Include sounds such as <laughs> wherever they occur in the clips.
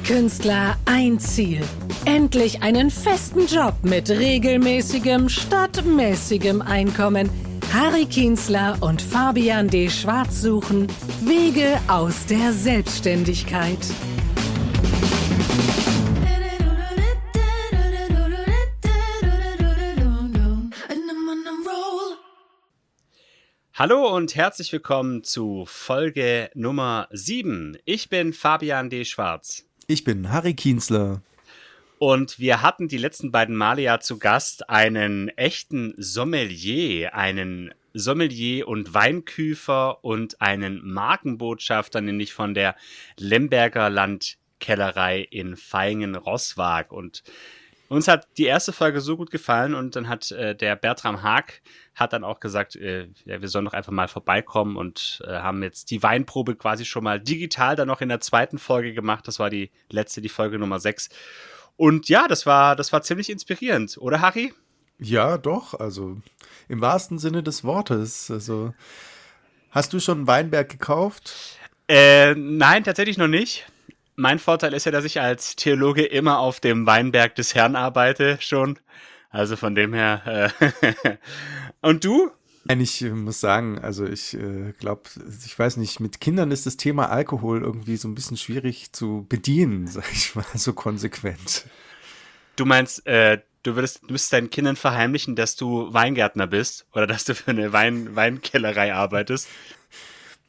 Künstler, ein Ziel. Endlich einen festen Job mit regelmäßigem statt mäßigem Einkommen. Harry Kienzler und Fabian D. Schwarz suchen Wege aus der Selbstständigkeit. Hallo und herzlich willkommen zu Folge Nummer 7. Ich bin Fabian D. Schwarz. Ich bin Harry Kienzler. Und wir hatten die letzten beiden Male ja zu Gast einen echten Sommelier, einen Sommelier und Weinküfer und einen Markenbotschafter, nämlich von der Lemberger Landkellerei in Feingen-Rosswag. Und uns hat die erste Folge so gut gefallen und dann hat äh, der Bertram Haag hat dann auch gesagt, äh, ja, wir sollen doch einfach mal vorbeikommen und äh, haben jetzt die Weinprobe quasi schon mal digital dann noch in der zweiten Folge gemacht. Das war die letzte, die Folge Nummer 6. Und ja, das war, das war ziemlich inspirierend, oder Harry? Ja, doch, also im wahrsten Sinne des Wortes. Also, hast du schon einen Weinberg gekauft? Äh, nein, tatsächlich noch nicht. Mein Vorteil ist ja, dass ich als Theologe immer auf dem Weinberg des Herrn arbeite schon. Also von dem her. Äh <laughs> Und du? Ich äh, muss sagen, also ich äh, glaube, ich weiß nicht, mit Kindern ist das Thema Alkohol irgendwie so ein bisschen schwierig zu bedienen, <laughs> sag ich mal, so konsequent. Du meinst, äh, du würdest, du müsstest deinen Kindern verheimlichen, dass du Weingärtner bist oder dass du für eine Wein Weinkellerei arbeitest?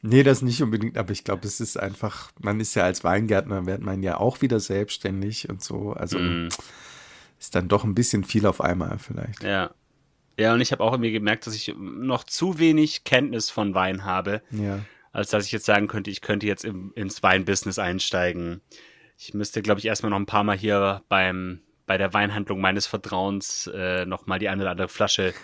Nee, das nicht unbedingt, aber ich glaube, es ist einfach, man ist ja als Weingärtner, wird man ja auch wieder selbstständig und so. Also mm. ist dann doch ein bisschen viel auf einmal vielleicht. Ja. Ja, und ich habe auch irgendwie gemerkt, dass ich noch zu wenig Kenntnis von Wein habe, ja. als dass ich jetzt sagen könnte, ich könnte jetzt im, ins Weinbusiness einsteigen. Ich müsste, glaube ich, erstmal noch ein paar Mal hier beim bei der Weinhandlung meines Vertrauens äh, nochmal die eine oder andere Flasche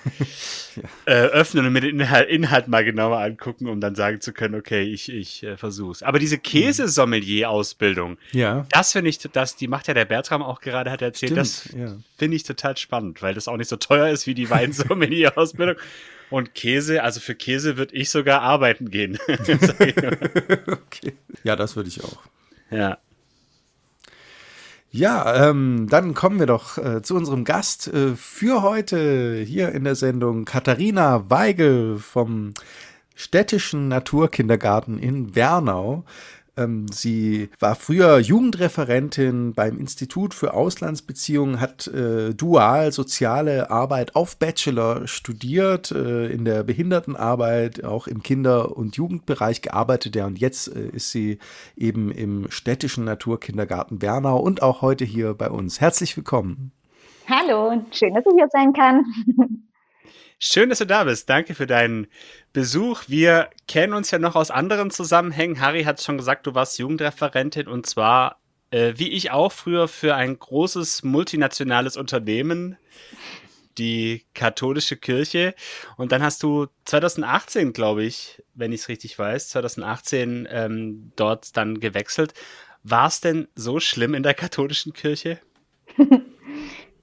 ja. <laughs> äh, öffnen und mir den Inhalt, Inhalt, mal genauer angucken, um dann sagen zu können, okay, ich, ich äh, versuch's. Aber diese Käsesommelier-Ausbildung, ja. das finde ich, das, die macht ja der Bertram auch gerade, hat er erzählt, Stimmt, das ja. finde ich total spannend, weil das auch nicht so teuer ist wie die Weinsommelier-Ausbildung. <laughs> Und Käse, also für Käse würde ich sogar arbeiten gehen. <laughs> okay. Ja, das würde ich auch. Ja. Ja, ähm, dann kommen wir doch äh, zu unserem Gast äh, für heute hier in der Sendung, Katharina Weigel vom städtischen Naturkindergarten in Wernau. Ähm, sie war früher Jugendreferentin beim Institut für Auslandsbeziehungen, hat äh, dual soziale Arbeit auf Bachelor studiert, äh, in der Behindertenarbeit, auch im Kinder- und Jugendbereich gearbeitet. Ja, und jetzt äh, ist sie eben im städtischen Naturkindergarten Bernau und auch heute hier bei uns. Herzlich willkommen. Hallo, schön, dass ich hier sein kann. <laughs> Schön, dass du da bist. Danke für deinen Besuch. Wir kennen uns ja noch aus anderen Zusammenhängen. Harry hat schon gesagt, du warst Jugendreferentin und zwar, äh, wie ich auch früher, für ein großes multinationales Unternehmen, die katholische Kirche. Und dann hast du 2018, glaube ich, wenn ich es richtig weiß, 2018 ähm, dort dann gewechselt. War es denn so schlimm in der katholischen Kirche? <laughs>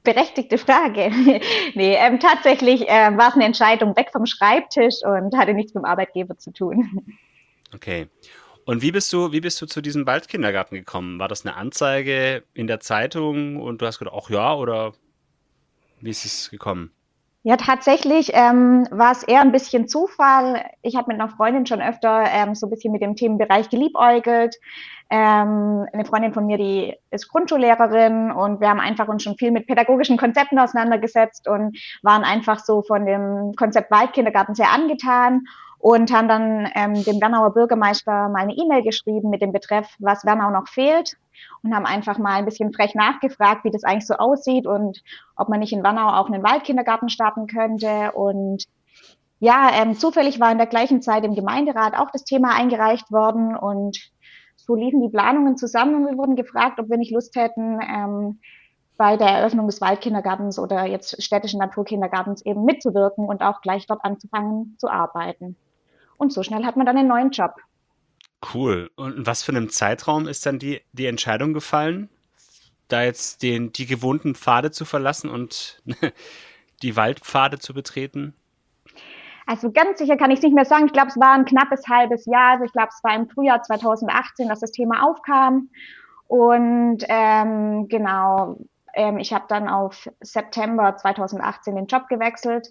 berechtigte Frage. <laughs> nee, ähm, tatsächlich äh, war es eine Entscheidung weg vom Schreibtisch und hatte nichts mit dem Arbeitgeber zu tun. Okay. Und wie bist du, wie bist du zu diesem Waldkindergarten gekommen? War das eine Anzeige in der Zeitung und du hast gedacht, ach ja, oder wie ist es gekommen? Ja, tatsächlich ähm, war es eher ein bisschen Zufall. Ich habe mit einer Freundin schon öfter ähm, so ein bisschen mit dem Themenbereich geliebäugelt. Ähm, eine Freundin von mir, die ist Grundschullehrerin und wir haben einfach uns schon viel mit pädagogischen Konzepten auseinandergesetzt und waren einfach so von dem Konzept Waldkindergarten sehr angetan und haben dann ähm, dem Wernauer Bürgermeister mal eine E-Mail geschrieben mit dem Betreff, was Wernau noch fehlt und haben einfach mal ein bisschen frech nachgefragt, wie das eigentlich so aussieht und ob man nicht in Wernau auch einen Waldkindergarten starten könnte. Und ja, ähm, zufällig war in der gleichen Zeit im Gemeinderat auch das Thema eingereicht worden und so liefen die Planungen zusammen und wir wurden gefragt, ob wir nicht Lust hätten, ähm, bei der Eröffnung des Waldkindergartens oder jetzt städtischen Naturkindergartens eben mitzuwirken und auch gleich dort anzufangen zu arbeiten. Und so schnell hat man dann einen neuen Job. Cool. Und was für einem Zeitraum ist dann die, die Entscheidung gefallen, da jetzt den, die gewohnten Pfade zu verlassen und <laughs> die Waldpfade zu betreten? Also ganz sicher kann ich es nicht mehr sagen. Ich glaube, es war ein knappes halbes Jahr. Also ich glaube, es war im Frühjahr 2018, dass das Thema aufkam. Und ähm, genau, ähm, ich habe dann auf September 2018 den Job gewechselt.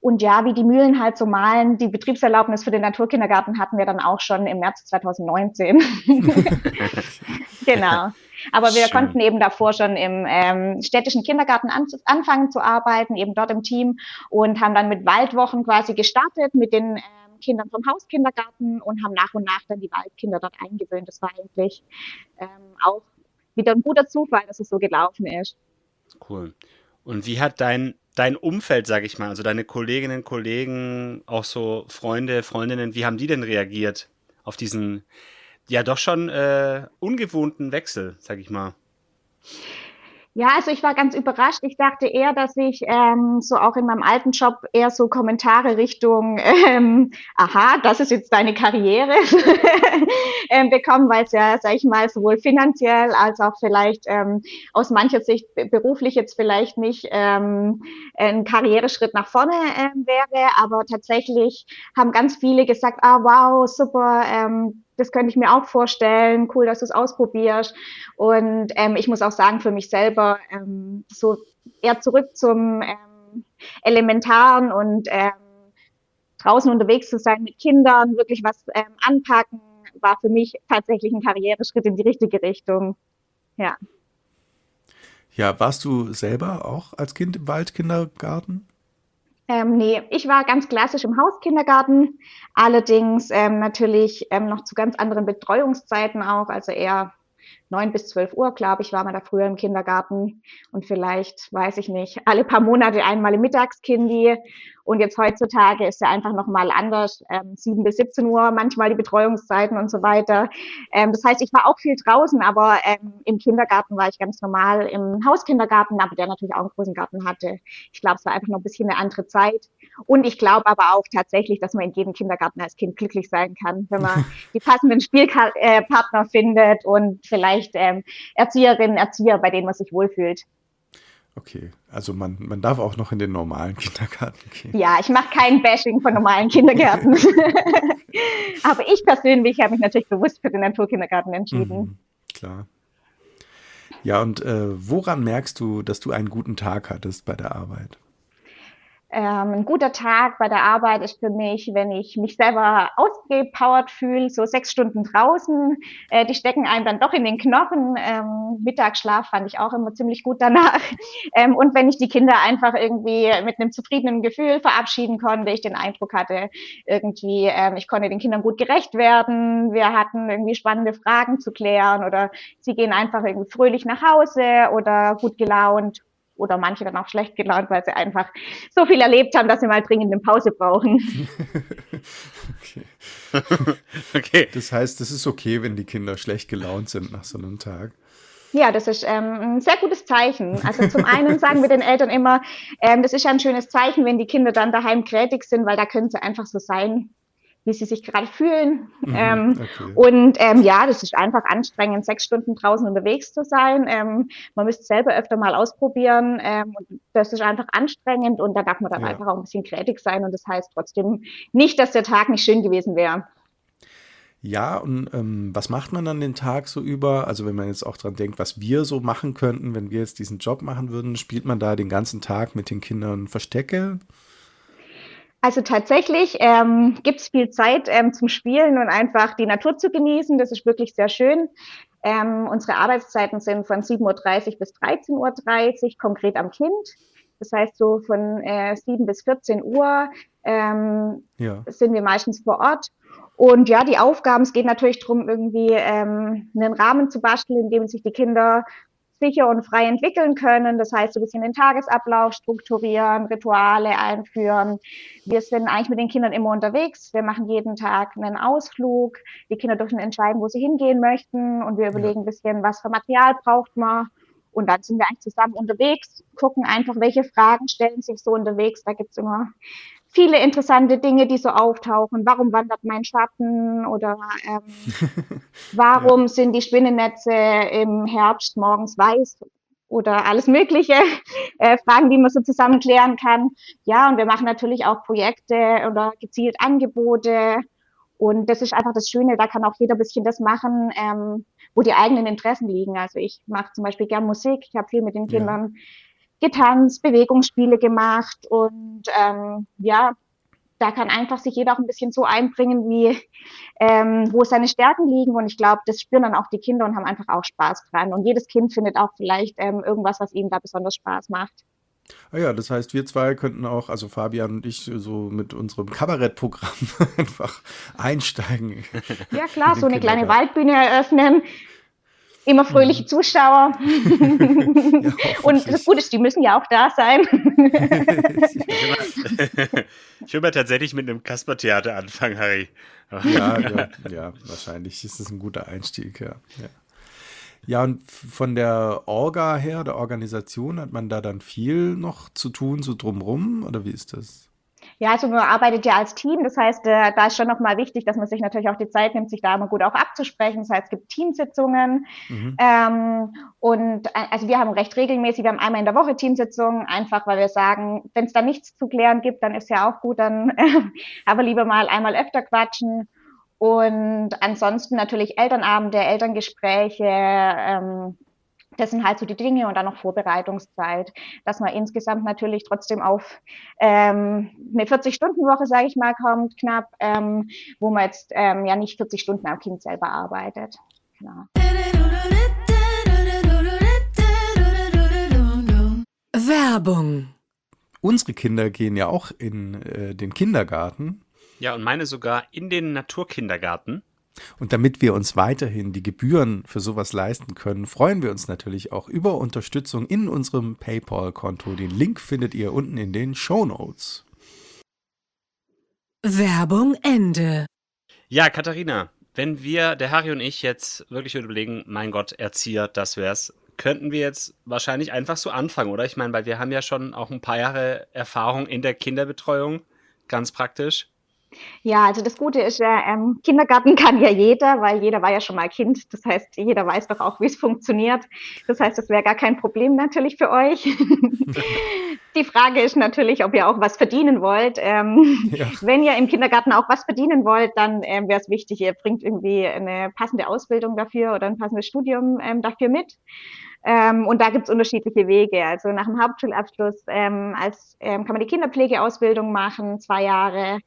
Und ja, wie die Mühlen halt so malen, die Betriebserlaubnis für den Naturkindergarten hatten wir dann auch schon im März 2019. <laughs> genau. Aber wir Schön. konnten eben davor schon im ähm, städtischen Kindergarten an, anfangen zu arbeiten, eben dort im Team und haben dann mit Waldwochen quasi gestartet mit den ähm, Kindern vom Hauskindergarten und haben nach und nach dann die Waldkinder dort eingewöhnt. Das war eigentlich ähm, auch wieder ein guter Zufall, dass es so gelaufen ist. Cool. Und wie hat dein, dein Umfeld, sag ich mal, also deine Kolleginnen, Kollegen, auch so Freunde, Freundinnen, wie haben die denn reagiert auf diesen ja doch schon äh, ungewohnten Wechsel, sag ich mal? Ja, also ich war ganz überrascht. Ich dachte eher, dass ich ähm, so auch in meinem alten Job eher so Kommentare Richtung, <laughs> ähm, aha, das ist jetzt deine Karriere <laughs> ähm, bekommen, weil es ja, sag ich mal, sowohl finanziell als auch vielleicht ähm, aus mancher Sicht beruflich jetzt vielleicht nicht ähm, ein Karriereschritt nach vorne ähm, wäre. Aber tatsächlich haben ganz viele gesagt, ah wow, super, ähm, das könnte ich mir auch vorstellen. Cool, dass du es ausprobierst. Und ähm, ich muss auch sagen, für mich selber ähm, so eher zurück zum ähm, Elementaren und ähm, draußen unterwegs zu sein mit Kindern, wirklich was ähm, anpacken, war für mich tatsächlich ein Karriereschritt in die richtige Richtung. Ja. Ja, warst du selber auch als Kind im Waldkindergarten? Ähm, nee, ich war ganz klassisch im Hauskindergarten, allerdings ähm, natürlich ähm, noch zu ganz anderen Betreuungszeiten auch, also eher neun bis zwölf Uhr, glaube ich, war man da früher im Kindergarten und vielleicht, weiß ich nicht, alle paar Monate einmal im Mittagskindi und jetzt heutzutage ist ja einfach nochmal anders, ähm, 7 bis 17 Uhr, manchmal die Betreuungszeiten und so weiter. Ähm, das heißt, ich war auch viel draußen, aber ähm, im Kindergarten war ich ganz normal im Hauskindergarten, aber der natürlich auch einen großen Garten hatte. Ich glaube, es war einfach noch ein bisschen eine andere Zeit. Und ich glaube aber auch tatsächlich, dass man in jedem Kindergarten als Kind glücklich sein kann, wenn man <laughs> die passenden Spielpartner findet und vielleicht ähm, Erzieherinnen, Erzieher, bei denen man sich wohlfühlt. Okay, also man, man darf auch noch in den normalen Kindergarten gehen. Ja, ich mache kein Bashing von normalen Kindergärten. <laughs> Aber ich persönlich habe mich natürlich bewusst für den Naturkindergarten entschieden. Mhm, klar. Ja, und äh, woran merkst du, dass du einen guten Tag hattest bei der Arbeit? Ähm, ein guter Tag bei der Arbeit ist für mich, wenn ich mich selber ausgepowert fühle, so sechs Stunden draußen. Äh, die stecken einem dann doch in den Knochen. Ähm, Mittagsschlaf fand ich auch immer ziemlich gut danach. <laughs> Ähm, und wenn ich die Kinder einfach irgendwie mit einem zufriedenen Gefühl verabschieden konnte, ich den Eindruck hatte, irgendwie, ähm, ich konnte den Kindern gut gerecht werden. Wir hatten irgendwie spannende Fragen zu klären oder sie gehen einfach irgendwie fröhlich nach Hause oder gut gelaunt oder manche dann auch schlecht gelaunt, weil sie einfach so viel erlebt haben, dass sie mal dringend eine Pause brauchen. <laughs> okay. <laughs> okay. Das heißt, es ist okay, wenn die Kinder schlecht gelaunt sind nach so einem Tag. Ja, das ist ähm, ein sehr gutes Zeichen. Also zum einen <laughs> sagen wir den Eltern immer, ähm, das ist ja ein schönes Zeichen, wenn die Kinder dann daheim kreativ sind, weil da können sie einfach so sein, wie sie sich gerade fühlen. Mhm, ähm, okay. Und ähm, ja, das ist einfach anstrengend, sechs Stunden draußen unterwegs zu sein. Ähm, man müsste selber öfter mal ausprobieren. Ähm, und das ist einfach anstrengend und da darf man dann ja. einfach auch ein bisschen kreativ sein. Und das heißt trotzdem nicht, dass der Tag nicht schön gewesen wäre. Ja, und ähm, was macht man dann den Tag so über? Also wenn man jetzt auch dran denkt, was wir so machen könnten, wenn wir jetzt diesen Job machen würden, spielt man da den ganzen Tag mit den Kindern Verstecke? Also tatsächlich ähm, gibt es viel Zeit ähm, zum Spielen und einfach die Natur zu genießen. Das ist wirklich sehr schön. Ähm, unsere Arbeitszeiten sind von 7.30 Uhr bis 13.30 Uhr, konkret am Kind. Das heißt, so von äh, 7 bis 14 Uhr ähm, ja. sind wir meistens vor Ort. Und ja, die Aufgaben, es geht natürlich darum, irgendwie ähm, einen Rahmen zu basteln, in dem sich die Kinder sicher und frei entwickeln können. Das heißt, so ein bisschen den Tagesablauf strukturieren, Rituale einführen. Wir sind eigentlich mit den Kindern immer unterwegs. Wir machen jeden Tag einen Ausflug. Die Kinder dürfen entscheiden, wo sie hingehen möchten. Und wir überlegen ein bisschen, was für Material braucht man. Und dann sind wir eigentlich zusammen unterwegs, gucken einfach, welche Fragen stellen sich so unterwegs. Da gibt's immer viele interessante Dinge, die so auftauchen. Warum wandert mein Schatten oder ähm, <laughs> warum ja. sind die Spinnennetze im Herbst morgens weiß oder alles Mögliche, <laughs> äh, Fragen, die man so zusammen klären kann. Ja, und wir machen natürlich auch Projekte oder gezielt Angebote. Und das ist einfach das Schöne, da kann auch jeder ein bisschen das machen, ähm, wo die eigenen Interessen liegen. Also ich mache zum Beispiel gern Musik, ich habe viel mit den Kindern ja. Getanzt, Bewegungsspiele gemacht und ähm, ja, da kann einfach sich jeder auch ein bisschen so einbringen, wie ähm, wo seine Stärken liegen. Und ich glaube, das spüren dann auch die Kinder und haben einfach auch Spaß dran. Und jedes Kind findet auch vielleicht ähm, irgendwas, was ihm da besonders Spaß macht. Ah ja, das heißt, wir zwei könnten auch, also Fabian und ich, so mit unserem Kabarettprogramm <laughs> einfach einsteigen. Ja klar, <laughs> so eine kleine Waldbühne eröffnen. Immer fröhliche mhm. Zuschauer. <laughs> ja, und das Gute ist, die müssen ja auch da sein. <laughs> ich will mal tatsächlich mit einem Kaspertheater anfangen, Harry. ja, ja, ja, wahrscheinlich ist das ein guter Einstieg, ja. ja. Ja, und von der Orga her, der Organisation, hat man da dann viel noch zu tun, so drumrum, oder wie ist das? Ja, also man arbeitet ja als Team, das heißt, äh, da ist schon nochmal wichtig, dass man sich natürlich auch die Zeit nimmt, sich da immer gut auch abzusprechen. Das heißt, es gibt Teamsitzungen mhm. ähm, und äh, also wir haben recht regelmäßig, wir haben einmal in der Woche Teamsitzungen, einfach weil wir sagen, wenn es da nichts zu klären gibt, dann ist ja auch gut, dann <laughs> aber lieber mal einmal öfter quatschen. Und ansonsten natürlich Elternabende, Elterngespräche, ähm, das sind halt so die Dinge und dann noch Vorbereitungszeit, dass man insgesamt natürlich trotzdem auf ähm, eine 40-Stunden-Woche, sage ich mal, kommt, knapp, ähm, wo man jetzt ähm, ja nicht 40 Stunden am Kind selber arbeitet. Genau. Werbung. Unsere Kinder gehen ja auch in äh, den Kindergarten. Ja, und meine sogar in den Naturkindergarten. Und damit wir uns weiterhin die Gebühren für sowas leisten können, freuen wir uns natürlich auch über Unterstützung in unserem PayPal-Konto. Den Link findet ihr unten in den Show Notes. Werbung Ende. Ja, Katharina, wenn wir, der Harry und ich, jetzt wirklich überlegen, mein Gott, Erzieher, das wär's, könnten wir jetzt wahrscheinlich einfach so anfangen, oder? Ich meine, weil wir haben ja schon auch ein paar Jahre Erfahrung in der Kinderbetreuung, ganz praktisch. Ja, also das Gute ist ja, ähm, Kindergarten <laughs> kann ja jeder, weil jeder war ja schon mal Kind. Das heißt, jeder weiß doch auch, wie es funktioniert. Das heißt, das wäre gar kein Problem natürlich für euch. <laughs> Die Frage ist natürlich, ob ihr auch was verdienen wollt. Ähm, ja. Wenn ihr im Kindergarten auch was verdienen wollt, dann ähm, wäre es wichtig, ihr bringt irgendwie eine passende Ausbildung dafür oder ein passendes Studium ähm, dafür mit. Ähm, und da gibt's unterschiedliche Wege. Also nach dem Hauptschulabschluss ähm, als, ähm, kann man die Kinderpflegeausbildung machen, zwei Jahre,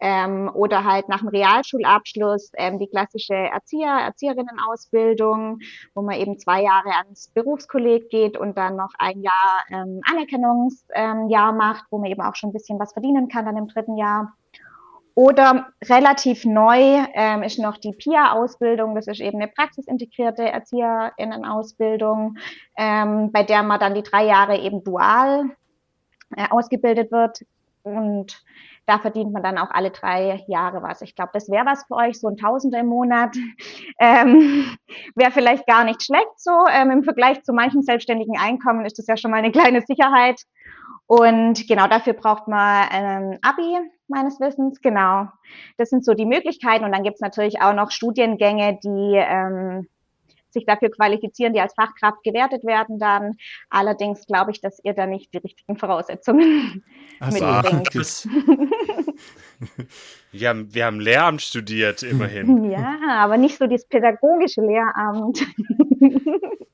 ähm, oder halt nach dem Realschulabschluss ähm, die klassische Erzieher, Erzieherinnenausbildung, wo man eben zwei Jahre ans Berufskolleg geht und dann noch ein Jahr ähm, Anerkennungsjahr ähm, macht, wo man eben auch schon ein bisschen was verdienen kann dann im dritten Jahr. Oder relativ neu ähm, ist noch die PIA-Ausbildung. Das ist eben eine praxisintegrierte Erzieherinnenausbildung, ähm, bei der man dann die drei Jahre eben dual äh, ausgebildet wird. Und da verdient man dann auch alle drei Jahre was. Ich glaube, das wäre was für euch, so ein Tausender im Monat. <laughs> Ähm, wäre vielleicht gar nicht schlecht so. Ähm, Im Vergleich zu manchen selbstständigen Einkommen ist das ja schon mal eine kleine Sicherheit. Und genau dafür braucht man ein Abi, meines Wissens. Genau. Das sind so die Möglichkeiten. Und dann gibt es natürlich auch noch Studiengänge, die ähm, sich dafür qualifizieren, die als Fachkraft gewertet werden dann. Allerdings glaube ich, dass ihr da nicht die richtigen Voraussetzungen mitbringt. <laughs> wir, haben, wir haben Lehramt studiert, immerhin. Ja, aber nicht so das pädagogische Lehramt.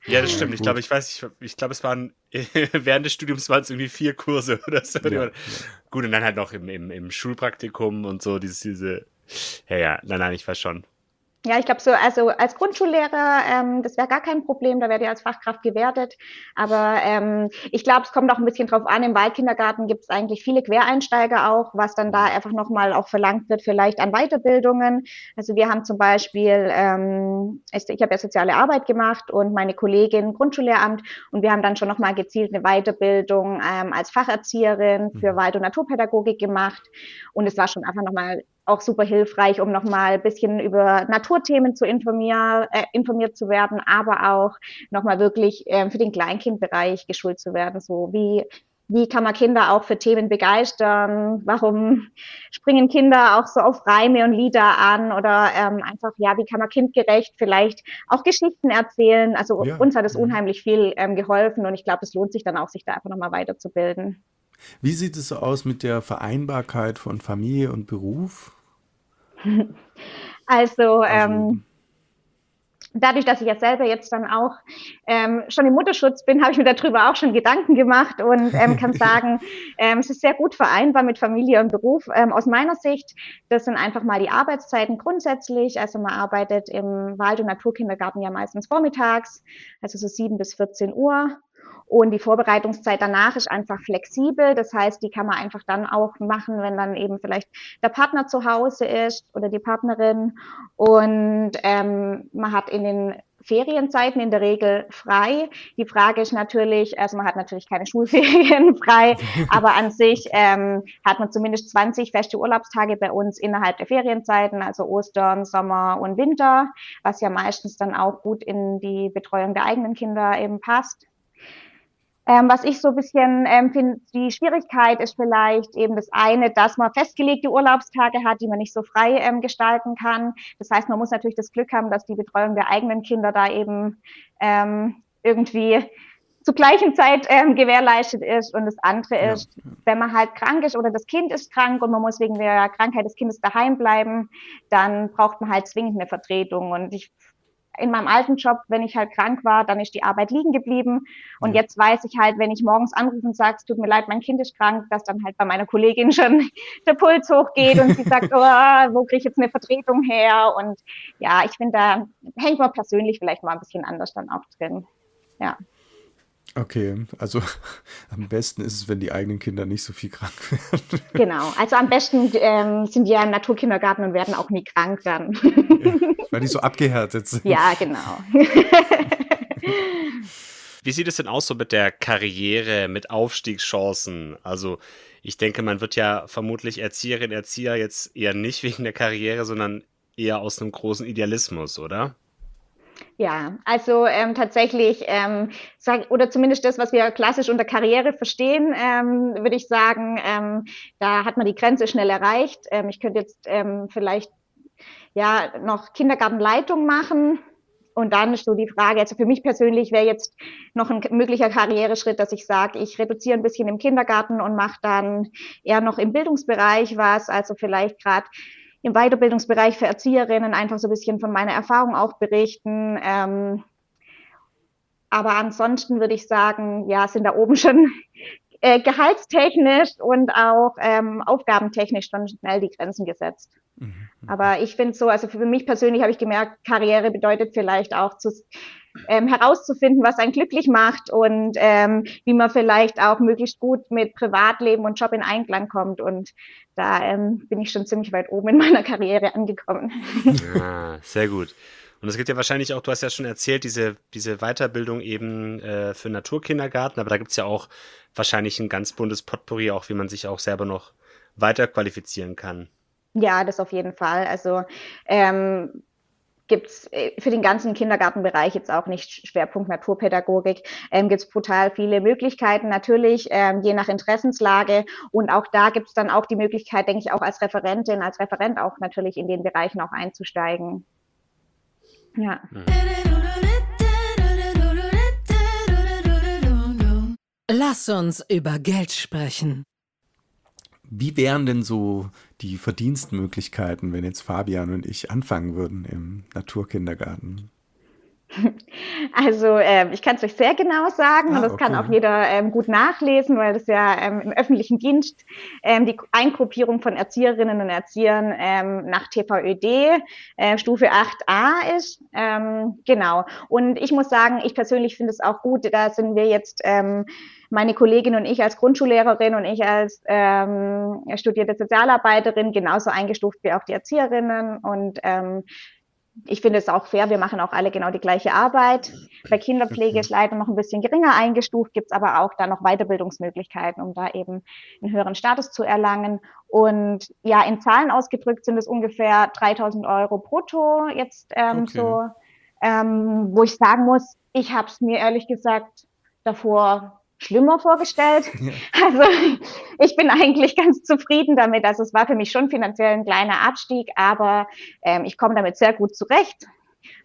Ja, das stimmt. Ich glaube, ich weiß, ich, ich glaube, es waren <laughs> während des Studiums waren es irgendwie vier Kurse oder so. Ja, ja. Gut, und dann halt noch im, im, im Schulpraktikum und so, dieses, diese, ja, ja, nein, nein, ich weiß schon. Ja, ich glaube so, also als Grundschullehrer, ähm, das wäre gar kein Problem, da werdet ihr als Fachkraft gewertet. Aber ähm, ich glaube, es kommt auch ein bisschen drauf an. Im Waldkindergarten gibt es eigentlich viele Quereinsteiger auch, was dann da einfach nochmal auch verlangt wird, vielleicht an Weiterbildungen. Also wir haben zum Beispiel, ähm, ich, ich habe ja soziale Arbeit gemacht und meine Kollegin Grundschullehramt und wir haben dann schon nochmal gezielt eine Weiterbildung ähm, als Facherzieherin für mhm. Wald- und Naturpädagogik gemacht. Und es war schon einfach nochmal auch super hilfreich, um nochmal ein bisschen über Naturthemen zu informieren, äh, informiert zu werden, aber auch nochmal wirklich äh, für den Kleinkindbereich geschult zu werden. So wie, wie kann man Kinder auch für Themen begeistern? Warum springen Kinder auch so auf Reime und Lieder an? Oder ähm, einfach, ja, wie kann man kindgerecht vielleicht auch Geschichten erzählen? Also ja. uns hat es unheimlich viel ähm, geholfen und ich glaube, es lohnt sich dann auch, sich da einfach nochmal weiterzubilden. Wie sieht es so aus mit der Vereinbarkeit von Familie und Beruf? <laughs> Also, ähm, dadurch, dass ich ja selber jetzt dann auch ähm, schon im Mutterschutz bin, <laughs> habe ich mir darüber auch schon Gedanken gemacht und ähm, kann <laughs> sagen, ähm, es ist sehr gut vereinbar mit Familie und Beruf. Ähm, aus meiner Sicht, das sind einfach mal die Arbeitszeiten grundsätzlich. Also man arbeitet im Wald- und Naturkindergarten ja meistens vormittags, also so sieben bis 14 Uhr. Und die Vorbereitungszeit danach ist einfach flexibel. Das heißt, die kann man einfach dann auch machen, wenn dann eben vielleicht der Partner zu Hause ist oder die Partnerin. Und ähm, man hat in den Ferienzeiten in der Regel frei. Die Frage ist natürlich, also man hat natürlich keine <laughs> Schulferien frei, aber an sich ähm, hat man zumindest 20 feste Urlaubstage bei uns innerhalb der Ferienzeiten, also Ostern, Sommer und Winter, was ja meistens dann auch gut in die Betreuung der eigenen Kinder eben passt. Ähm, was ich so ein bisschen ähm, finde, die Schwierigkeit ist vielleicht eben das eine, dass man festgelegte Urlaubstage hat, die man nicht so frei ähm, gestalten kann. Das heißt, man muss natürlich das Glück haben, dass die Betreuung der eigenen Kinder da eben ähm, irgendwie zur gleichen Zeit ähm, gewährleistet ist. Und das andere ist, ja. wenn man halt krank ist oder das Kind ist krank und man muss wegen der Krankheit des Kindes daheim bleiben, dann braucht man halt zwingend eine Vertretung. Und ich in meinem alten Job, wenn ich halt krank war, dann ist die Arbeit liegen geblieben. Und ja. jetzt weiß ich halt, wenn ich morgens anrufe und sage, es tut mir leid, mein Kind ist krank, dass dann halt bei meiner Kollegin schon <laughs> der Puls hochgeht und sie <laughs> sagt, oh, wo kriege ich jetzt eine Vertretung her? Und ja, ich finde, da hängt man persönlich vielleicht mal ein bisschen anders dann auch drin. Ja. Okay, also <laughs> am besten ist es, wenn die eigenen Kinder nicht so viel krank werden. Genau, also am besten ähm, sind die ja im Naturkindergarten und werden auch nie krank dann. Ja, weil die so abgehärtet sind. Ja, genau. <laughs> Wie sieht es denn aus so mit der Karriere, mit Aufstiegschancen? Also ich denke, man wird ja vermutlich Erzieherin, Erzieher jetzt eher nicht wegen der Karriere, sondern eher aus einem großen Idealismus, oder? Ja, also ähm, tatsächlich, ähm, sag, oder zumindest das, was wir klassisch unter Karriere verstehen, ähm, würde ich sagen, ähm, da hat man die Grenze schnell erreicht. Ähm, ich könnte jetzt ähm, vielleicht ja noch Kindergartenleitung machen. Und dann ist so die Frage, also für mich persönlich wäre jetzt noch ein möglicher Karriereschritt, dass ich sage, ich reduziere ein bisschen im Kindergarten und mache dann eher noch im Bildungsbereich was, also vielleicht gerade im Weiterbildungsbereich für Erzieherinnen einfach so ein bisschen von meiner Erfahrung auch berichten. Ähm, aber ansonsten würde ich sagen, ja, sind da oben schon <laughs> äh, gehaltstechnisch und auch ähm, aufgabentechnisch schon schnell die Grenzen gesetzt. Mhm. Aber ich finde so, also für mich persönlich habe ich gemerkt, Karriere bedeutet vielleicht auch zu, ähm, herauszufinden, was einen glücklich macht und ähm, wie man vielleicht auch möglichst gut mit Privatleben und Job in Einklang kommt. Und da ähm, bin ich schon ziemlich weit oben in meiner Karriere angekommen. Ah, sehr gut. Und es gibt ja wahrscheinlich auch, du hast ja schon erzählt, diese, diese Weiterbildung eben äh, für Naturkindergarten, aber da gibt es ja auch wahrscheinlich ein ganz buntes Potpourri, auch wie man sich auch selber noch weiter qualifizieren kann. Ja, das auf jeden Fall. Also ähm, gibt es äh, für den ganzen Kindergartenbereich jetzt auch nicht Schwerpunkt Naturpädagogik, ähm, gibt es brutal viele Möglichkeiten, natürlich ähm, je nach Interessenslage. Und auch da gibt es dann auch die Möglichkeit, denke ich, auch als Referentin, als Referent auch natürlich in den Bereichen auch einzusteigen. Ja. Lass uns über Geld sprechen. Wie wären denn so die Verdienstmöglichkeiten, wenn jetzt Fabian und ich anfangen würden im Naturkindergarten? <laughs> Also äh, ich kann es euch sehr genau sagen ah, und das okay. kann auch jeder ähm, gut nachlesen, weil das ja ähm, im öffentlichen Dienst ähm, die Eingruppierung von Erzieherinnen und Erziehern ähm, nach TVÖD äh, Stufe 8a ist. Ähm, genau. Und ich muss sagen, ich persönlich finde es auch gut, da sind wir jetzt ähm, meine Kollegin und ich als Grundschullehrerin und ich als ähm, studierte Sozialarbeiterin genauso eingestuft wie auch die Erzieherinnen und ähm, ich finde es auch fair, wir machen auch alle genau die gleiche Arbeit. Bei Kinderpflege ist leider noch ein bisschen geringer eingestuft, gibt es aber auch da noch Weiterbildungsmöglichkeiten, um da eben einen höheren Status zu erlangen. Und ja, in Zahlen ausgedrückt sind es ungefähr 3000 Euro brutto jetzt ähm, okay. so, ähm, wo ich sagen muss, ich habe es mir ehrlich gesagt davor schlimmer vorgestellt. <laughs> Ja. Also ich bin eigentlich ganz zufrieden damit. Also es war für mich schon finanziell ein kleiner Abstieg, aber ähm, ich komme damit sehr gut zurecht.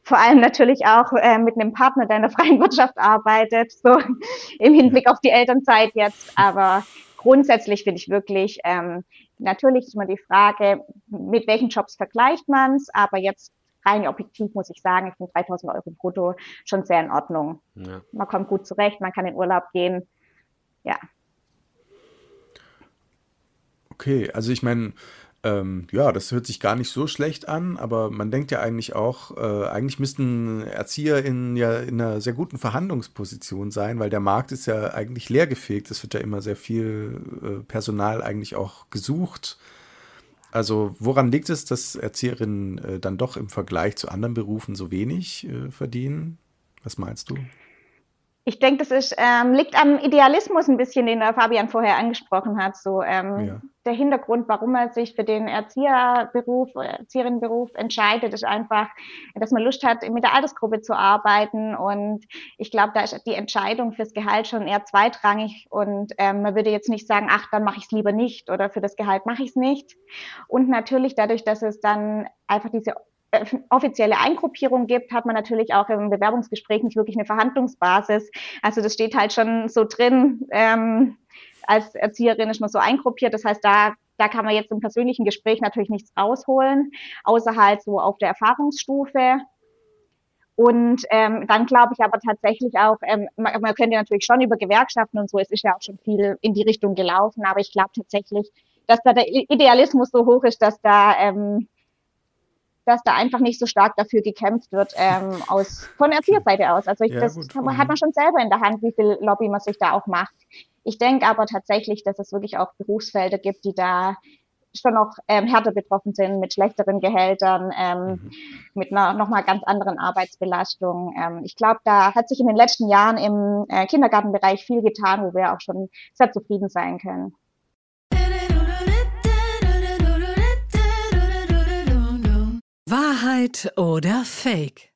Vor allem natürlich auch äh, mit einem Partner, der in der freien Wirtschaft arbeitet, so <laughs> im Hinblick auf die Elternzeit jetzt. Aber grundsätzlich finde ich wirklich, ähm, natürlich ist immer die Frage, mit welchen Jobs vergleicht man es, aber jetzt rein objektiv muss ich sagen, ich finde 3000 Euro brutto schon sehr in Ordnung. Ja. Man kommt gut zurecht, man kann in Urlaub gehen. Ja. Okay, also ich meine, ähm, ja, das hört sich gar nicht so schlecht an, aber man denkt ja eigentlich auch, äh, eigentlich müssten ErzieherInnen ja in einer sehr guten Verhandlungsposition sein, weil der Markt ist ja eigentlich leergefegt. Es wird ja immer sehr viel äh, Personal eigentlich auch gesucht. Also woran liegt es, dass Erzieherinnen äh, dann doch im Vergleich zu anderen Berufen so wenig äh, verdienen? Was meinst du? Ich denke, das ist, ähm, liegt am Idealismus ein bisschen, den der Fabian vorher angesprochen hat. So ähm, ja. Der Hintergrund, warum er sich für den Erzieherberuf, Erzieherinnenberuf entscheidet, ist einfach, dass man Lust hat, mit der Altersgruppe zu arbeiten. Und ich glaube, da ist die Entscheidung fürs Gehalt schon eher zweitrangig. Und ähm, man würde jetzt nicht sagen, ach, dann mache ich es lieber nicht oder für das Gehalt mache ich es nicht. Und natürlich dadurch, dass es dann einfach diese offizielle Eingruppierung gibt, hat man natürlich auch im Bewerbungsgespräch nicht wirklich eine Verhandlungsbasis. Also das steht halt schon so drin, ähm, als Erzieherin ist man so eingruppiert. Das heißt, da, da kann man jetzt im persönlichen Gespräch natürlich nichts rausholen, außer halt so auf der Erfahrungsstufe. Und ähm, dann glaube ich aber tatsächlich auch, ähm, man, man könnte natürlich schon über Gewerkschaften und so, es ist ja auch schon viel in die Richtung gelaufen, aber ich glaube tatsächlich, dass da der Idealismus so hoch ist, dass da ähm, dass da einfach nicht so stark dafür gekämpft wird ähm, aus von Erzieherseite aus. Also ich, ja, das gut. hat man schon selber in der Hand, wie viel Lobby man sich da auch macht. Ich denke aber tatsächlich, dass es wirklich auch Berufsfelder gibt, die da schon noch ähm, härter betroffen sind mit schlechteren Gehältern, ähm, mhm. mit einer nochmal ganz anderen Arbeitsbelastung. Ähm, ich glaube, da hat sich in den letzten Jahren im äh, Kindergartenbereich viel getan, wo wir auch schon sehr zufrieden sein können. Wahrheit oder Fake?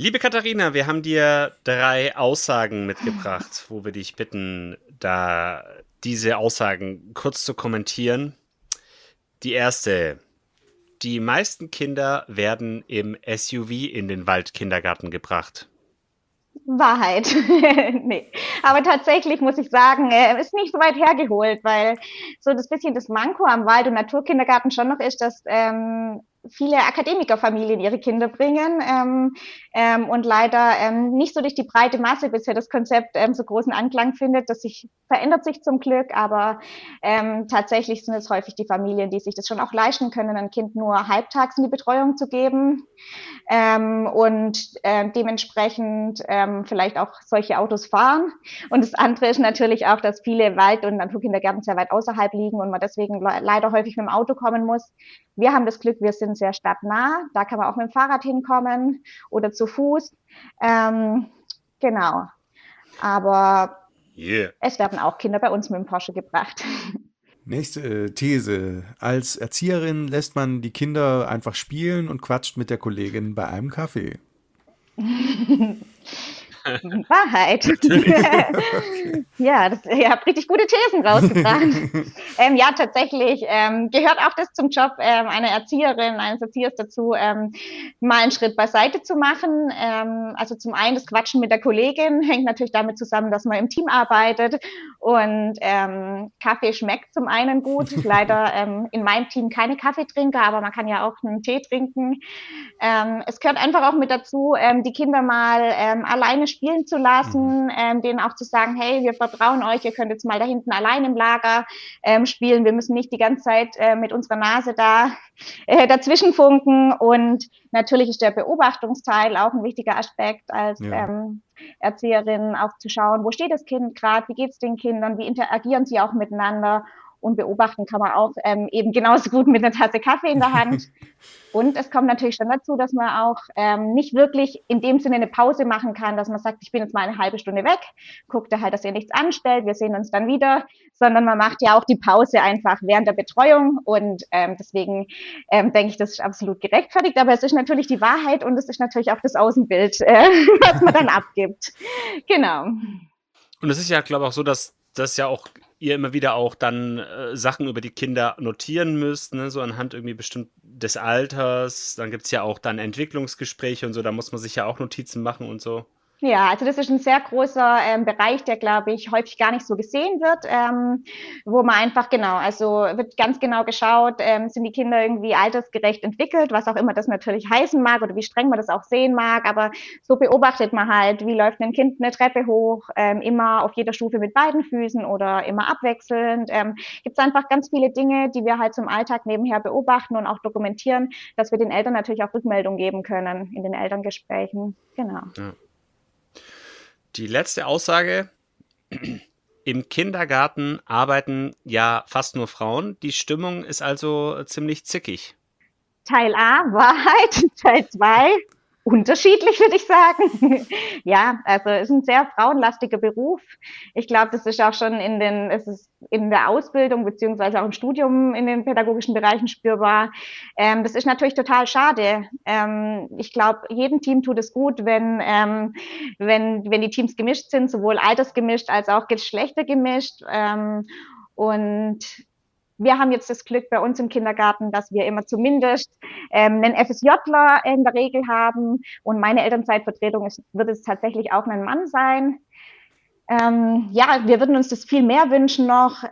Liebe Katharina, wir haben dir drei Aussagen mitgebracht, wo wir dich bitten, da diese Aussagen kurz zu kommentieren. Die erste. Die meisten Kinder werden im SUV in den Waldkindergarten gebracht. Wahrheit. <laughs> nee. Aber tatsächlich muss ich sagen, äh, ist nicht so weit hergeholt, weil so das bisschen das Manko am Wald- und Naturkindergarten schon noch ist, dass ähm, viele Akademikerfamilien ihre Kinder bringen ähm, ähm, und leider ähm, nicht so durch die breite Masse bisher das Konzept ähm, so großen Anklang findet. Das sich verändert sich zum Glück, aber ähm, tatsächlich sind es häufig die Familien, die sich das schon auch leisten können, ein Kind nur halbtags in die Betreuung zu geben ähm, und äh, dementsprechend ähm, vielleicht auch solche Autos fahren. Und das andere ist natürlich auch, dass viele Wald- und Naturkindergärten sehr weit außerhalb liegen und man deswegen le leider häufig mit dem Auto kommen muss. Wir haben das Glück, wir sind sehr stadtnah. Da kann man auch mit dem Fahrrad hinkommen oder zu Fuß. Ähm, genau. Aber yeah. es werden auch Kinder bei uns mit dem Porsche gebracht. <laughs> Nächste äh, These. Als Erzieherin lässt man die Kinder einfach spielen und quatscht mit der Kollegin bei einem Kaffee. <laughs> <laughs> Wahrheit. <laughs> ja, das, ihr habt richtig gute Thesen rausgebracht. <laughs> ähm, ja, tatsächlich ähm, gehört auch das zum Job ähm, einer Erzieherin, eines Erziehers dazu, ähm, mal einen Schritt beiseite zu machen. Ähm, also zum einen das Quatschen mit der Kollegin hängt natürlich damit zusammen, dass man im Team arbeitet und ähm, Kaffee schmeckt zum einen gut. Leider in meinem Team keine Kaffeetrinker, aber man kann ja auch einen Tee trinken. Es gehört einfach auch mit dazu, die Kinder mal alleine spielen zu lassen, mhm. ähm, denen auch zu sagen, hey, wir vertrauen euch, ihr könnt jetzt mal da hinten allein im Lager ähm, spielen, wir müssen nicht die ganze Zeit äh, mit unserer Nase da <laughs> äh, dazwischen funken. Und natürlich ist der Beobachtungsteil auch ein wichtiger Aspekt als ja. ähm, Erzieherin, auch zu schauen, wo steht das Kind gerade, wie geht es den Kindern, wie interagieren sie auch miteinander und beobachten kann man auch ähm, eben genauso gut mit einer Tasse Kaffee in der Hand. <laughs> und es kommt natürlich schon dazu, dass man auch ähm, nicht wirklich in dem Sinne eine Pause machen kann, dass man sagt, ich bin jetzt mal eine halbe Stunde weg, guckt da halt, dass ihr nichts anstellt, wir sehen uns dann wieder, sondern man macht ja auch die Pause einfach während der Betreuung und ähm, deswegen ähm, denke ich, das ist absolut gerechtfertigt, aber es ist natürlich die Wahrheit und es ist natürlich auch das Außenbild, äh, <laughs> was man dann abgibt. Genau. Und es ist ja, glaube ich, auch so, dass das ja auch ihr immer wieder auch dann äh, Sachen über die Kinder notieren müsst, ne? so anhand irgendwie bestimmt des Alters. Dann gibt es ja auch dann Entwicklungsgespräche und so, da muss man sich ja auch Notizen machen und so. Ja, also das ist ein sehr großer ähm, Bereich, der, glaube ich, häufig gar nicht so gesehen wird, ähm, wo man einfach genau, also wird ganz genau geschaut, ähm, sind die Kinder irgendwie altersgerecht entwickelt, was auch immer das natürlich heißen mag oder wie streng man das auch sehen mag, aber so beobachtet man halt, wie läuft ein Kind eine Treppe hoch, ähm, immer auf jeder Stufe mit beiden Füßen oder immer abwechselnd. Ähm, Gibt es einfach ganz viele Dinge, die wir halt zum Alltag nebenher beobachten und auch dokumentieren, dass wir den Eltern natürlich auch Rückmeldung geben können in den Elterngesprächen. Genau. Ja. Die letzte Aussage. Im Kindergarten arbeiten ja fast nur Frauen. Die Stimmung ist also ziemlich zickig. Teil A, <laughs> Wahrheit. Teil 2, unterschiedlich, würde ich sagen. <laughs> ja, also es ist ein sehr frauenlastiger Beruf. Ich glaube, das ist auch schon in den, es ist in der Ausbildung beziehungsweise auch im Studium in den pädagogischen Bereichen spürbar. Ähm, das ist natürlich total schade. Ähm, ich glaube, jedem Team tut es gut, wenn, ähm, wenn, wenn die Teams gemischt sind, sowohl altersgemischt als auch geschlechtergemischt. Ähm, und wir haben jetzt das Glück bei uns im Kindergarten, dass wir immer zumindest ähm, einen FSJler in der Regel haben und meine Elternzeitvertretung ist, wird es tatsächlich auch ein Mann sein. Ähm, ja, wir würden uns das viel mehr wünschen noch.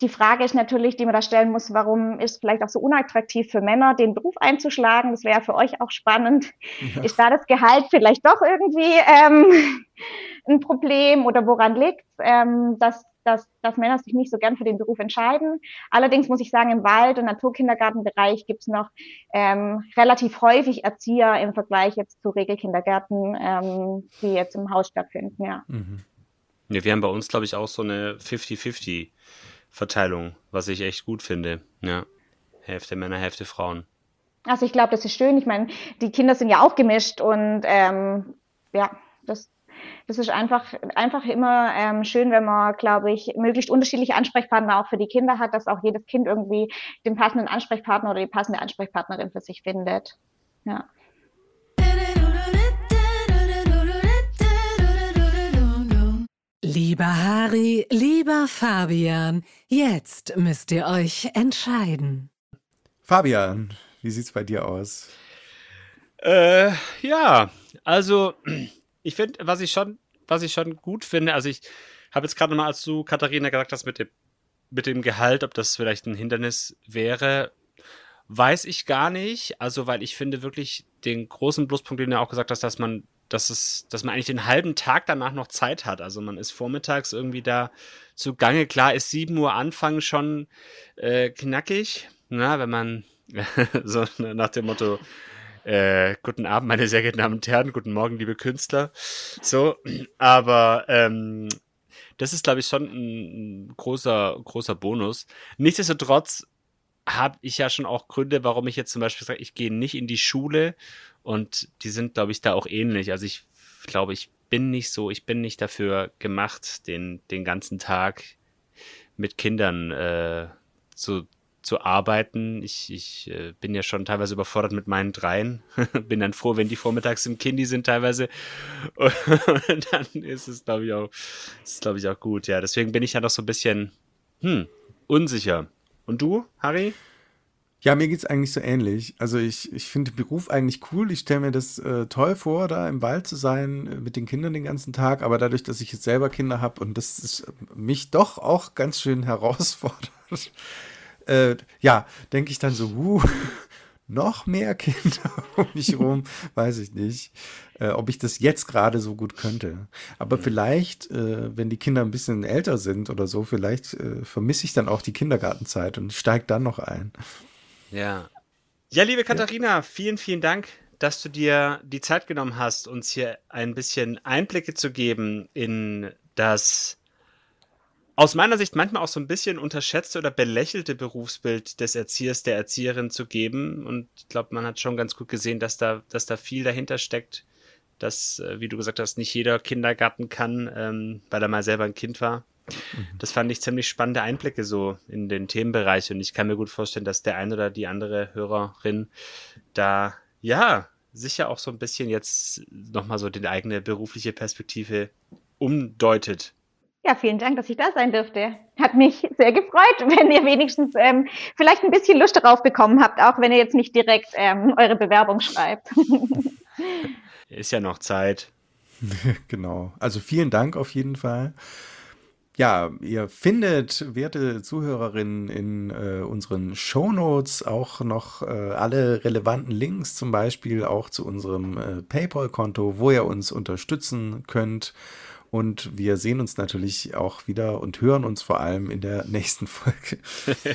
Die Frage ist natürlich, die man da stellen muss, warum ist es vielleicht auch so unattraktiv für Männer, den Beruf einzuschlagen? Das wäre für euch auch spannend. Ja. Ist da das Gehalt vielleicht doch irgendwie ähm, ein Problem oder woran liegt ähm, dass dass, dass Männer sich nicht so gern für den Beruf entscheiden. Allerdings muss ich sagen, im Wald- und Naturkindergartenbereich gibt es noch ähm, relativ häufig Erzieher im Vergleich jetzt zu Regelkindergärten, ähm, die jetzt im Haus stattfinden, ja. Mhm. ja wir haben bei uns, glaube ich, auch so eine 50-50 Verteilung, was ich echt gut finde. Ja. Hälfte Männer, Hälfte Frauen. Also ich glaube, das ist schön. Ich meine, die Kinder sind ja auch gemischt und ähm, ja, das, das ist einfach, einfach immer ähm, schön, wenn man, glaube ich, möglichst unterschiedliche Ansprechpartner auch für die Kinder hat, dass auch jedes Kind irgendwie den passenden Ansprechpartner oder die passende Ansprechpartnerin für sich findet. Ja. Lieber Harry, lieber Fabian, jetzt müsst ihr euch entscheiden. Fabian, wie sieht's bei dir aus? Äh, ja, also ich finde, was ich schon, was ich schon gut finde, also ich habe jetzt gerade nochmal, als du, Katharina, gesagt hast, mit dem, mit dem Gehalt, ob das vielleicht ein Hindernis wäre, weiß ich gar nicht. Also, weil ich finde wirklich den großen Pluspunkt, den du auch gesagt hast, dass man, dass es, dass man eigentlich den halben Tag danach noch Zeit hat. Also man ist vormittags irgendwie da zugange. Klar ist 7 Uhr Anfang schon äh, knackig, na, wenn man <laughs> so nach dem Motto, äh, guten Abend, meine sehr geehrten Damen und Herren, guten Morgen, liebe Künstler. So, aber ähm, das ist, glaube ich, schon ein, großer, großer Bonus. Nichtsdestotrotz habe ich ja schon auch Gründe, warum ich jetzt zum Beispiel sage, ich gehe nicht in die Schule und die sind, glaube ich, da auch ähnlich. Also ich glaube, ich bin nicht so, ich bin nicht dafür gemacht, den, den ganzen Tag mit Kindern äh, zu, zu arbeiten. Ich, ich äh, bin ja schon teilweise überfordert mit meinen dreien. <laughs> bin dann froh, wenn die vormittags im Kindi sind teilweise. <laughs> Und dann ist es, glaube ich, auch, ist, glaube ich, auch gut. Ja, deswegen bin ich ja noch so ein bisschen hm, unsicher. Und du, Harry? Ja, mir geht's eigentlich so ähnlich. Also ich, ich finde den Beruf eigentlich cool. Ich stelle mir das äh, toll vor, da im Wald zu sein, äh, mit den Kindern den ganzen Tag. Aber dadurch, dass ich jetzt selber Kinder habe und das ist mich doch auch ganz schön <laughs> herausfordert, äh, ja, denke ich dann so, uh, <laughs> noch mehr Kinder <laughs> um mich rum, weiß ich nicht, äh, ob ich das jetzt gerade so gut könnte. Aber vielleicht, äh, wenn die Kinder ein bisschen älter sind oder so, vielleicht äh, vermisse ich dann auch die Kindergartenzeit und steige dann noch ein. Ja. Ja, liebe Katharina, ja. vielen, vielen Dank, dass du dir die Zeit genommen hast, uns hier ein bisschen Einblicke zu geben in das aus meiner Sicht manchmal auch so ein bisschen unterschätzte oder belächelte Berufsbild des Erziehers, der Erzieherin zu geben. Und ich glaube, man hat schon ganz gut gesehen, dass da, dass da viel dahinter steckt, dass, äh, wie du gesagt hast, nicht jeder Kindergarten kann, ähm, weil er mal selber ein Kind war. Mhm. Das fand ich ziemlich spannende Einblicke so in den Themenbereich und ich kann mir gut vorstellen, dass der ein oder die andere Hörerin da, ja, sicher auch so ein bisschen jetzt nochmal so die eigene berufliche Perspektive umdeutet ja, vielen Dank, dass ich da sein durfte. Hat mich sehr gefreut, <laughs> wenn ihr wenigstens ähm, vielleicht ein bisschen Lust darauf bekommen habt, auch wenn ihr jetzt nicht direkt ähm, eure Bewerbung schreibt. <laughs> Ist ja noch Zeit. <laughs> genau. Also vielen Dank auf jeden Fall. Ja, ihr findet, werte Zuhörerinnen, in äh, unseren Shownotes auch noch äh, alle relevanten Links, zum Beispiel auch zu unserem äh, PayPal-Konto, wo ihr uns unterstützen könnt. Und wir sehen uns natürlich auch wieder und hören uns vor allem in der <laughs> nächsten Folge. <laughs>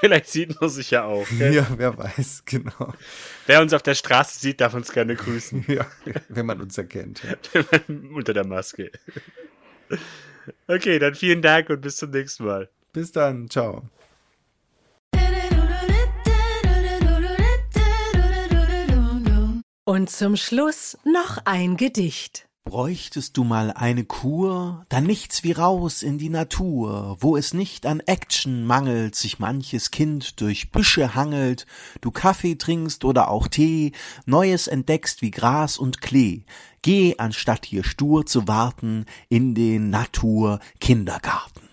Vielleicht sieht man sich ja auch. Gell? Ja, wer weiß, <laughs> genau. Wer uns auf der Straße sieht, darf uns gerne grüßen. Ja, wenn man uns erkennt. Ja. Unter der Maske. Okay, dann vielen Dank und bis zum nächsten Mal. Bis dann, ciao. Und zum Schluss noch ein Gedicht. Bräuchtest du mal eine Kur, dann nichts wie raus in die Natur, wo es nicht an Action mangelt, sich manches Kind durch Büsche hangelt, du Kaffee trinkst oder auch Tee, Neues entdeckst wie Gras und Klee. Geh, anstatt hier stur zu warten, in den Natur Kindergarten.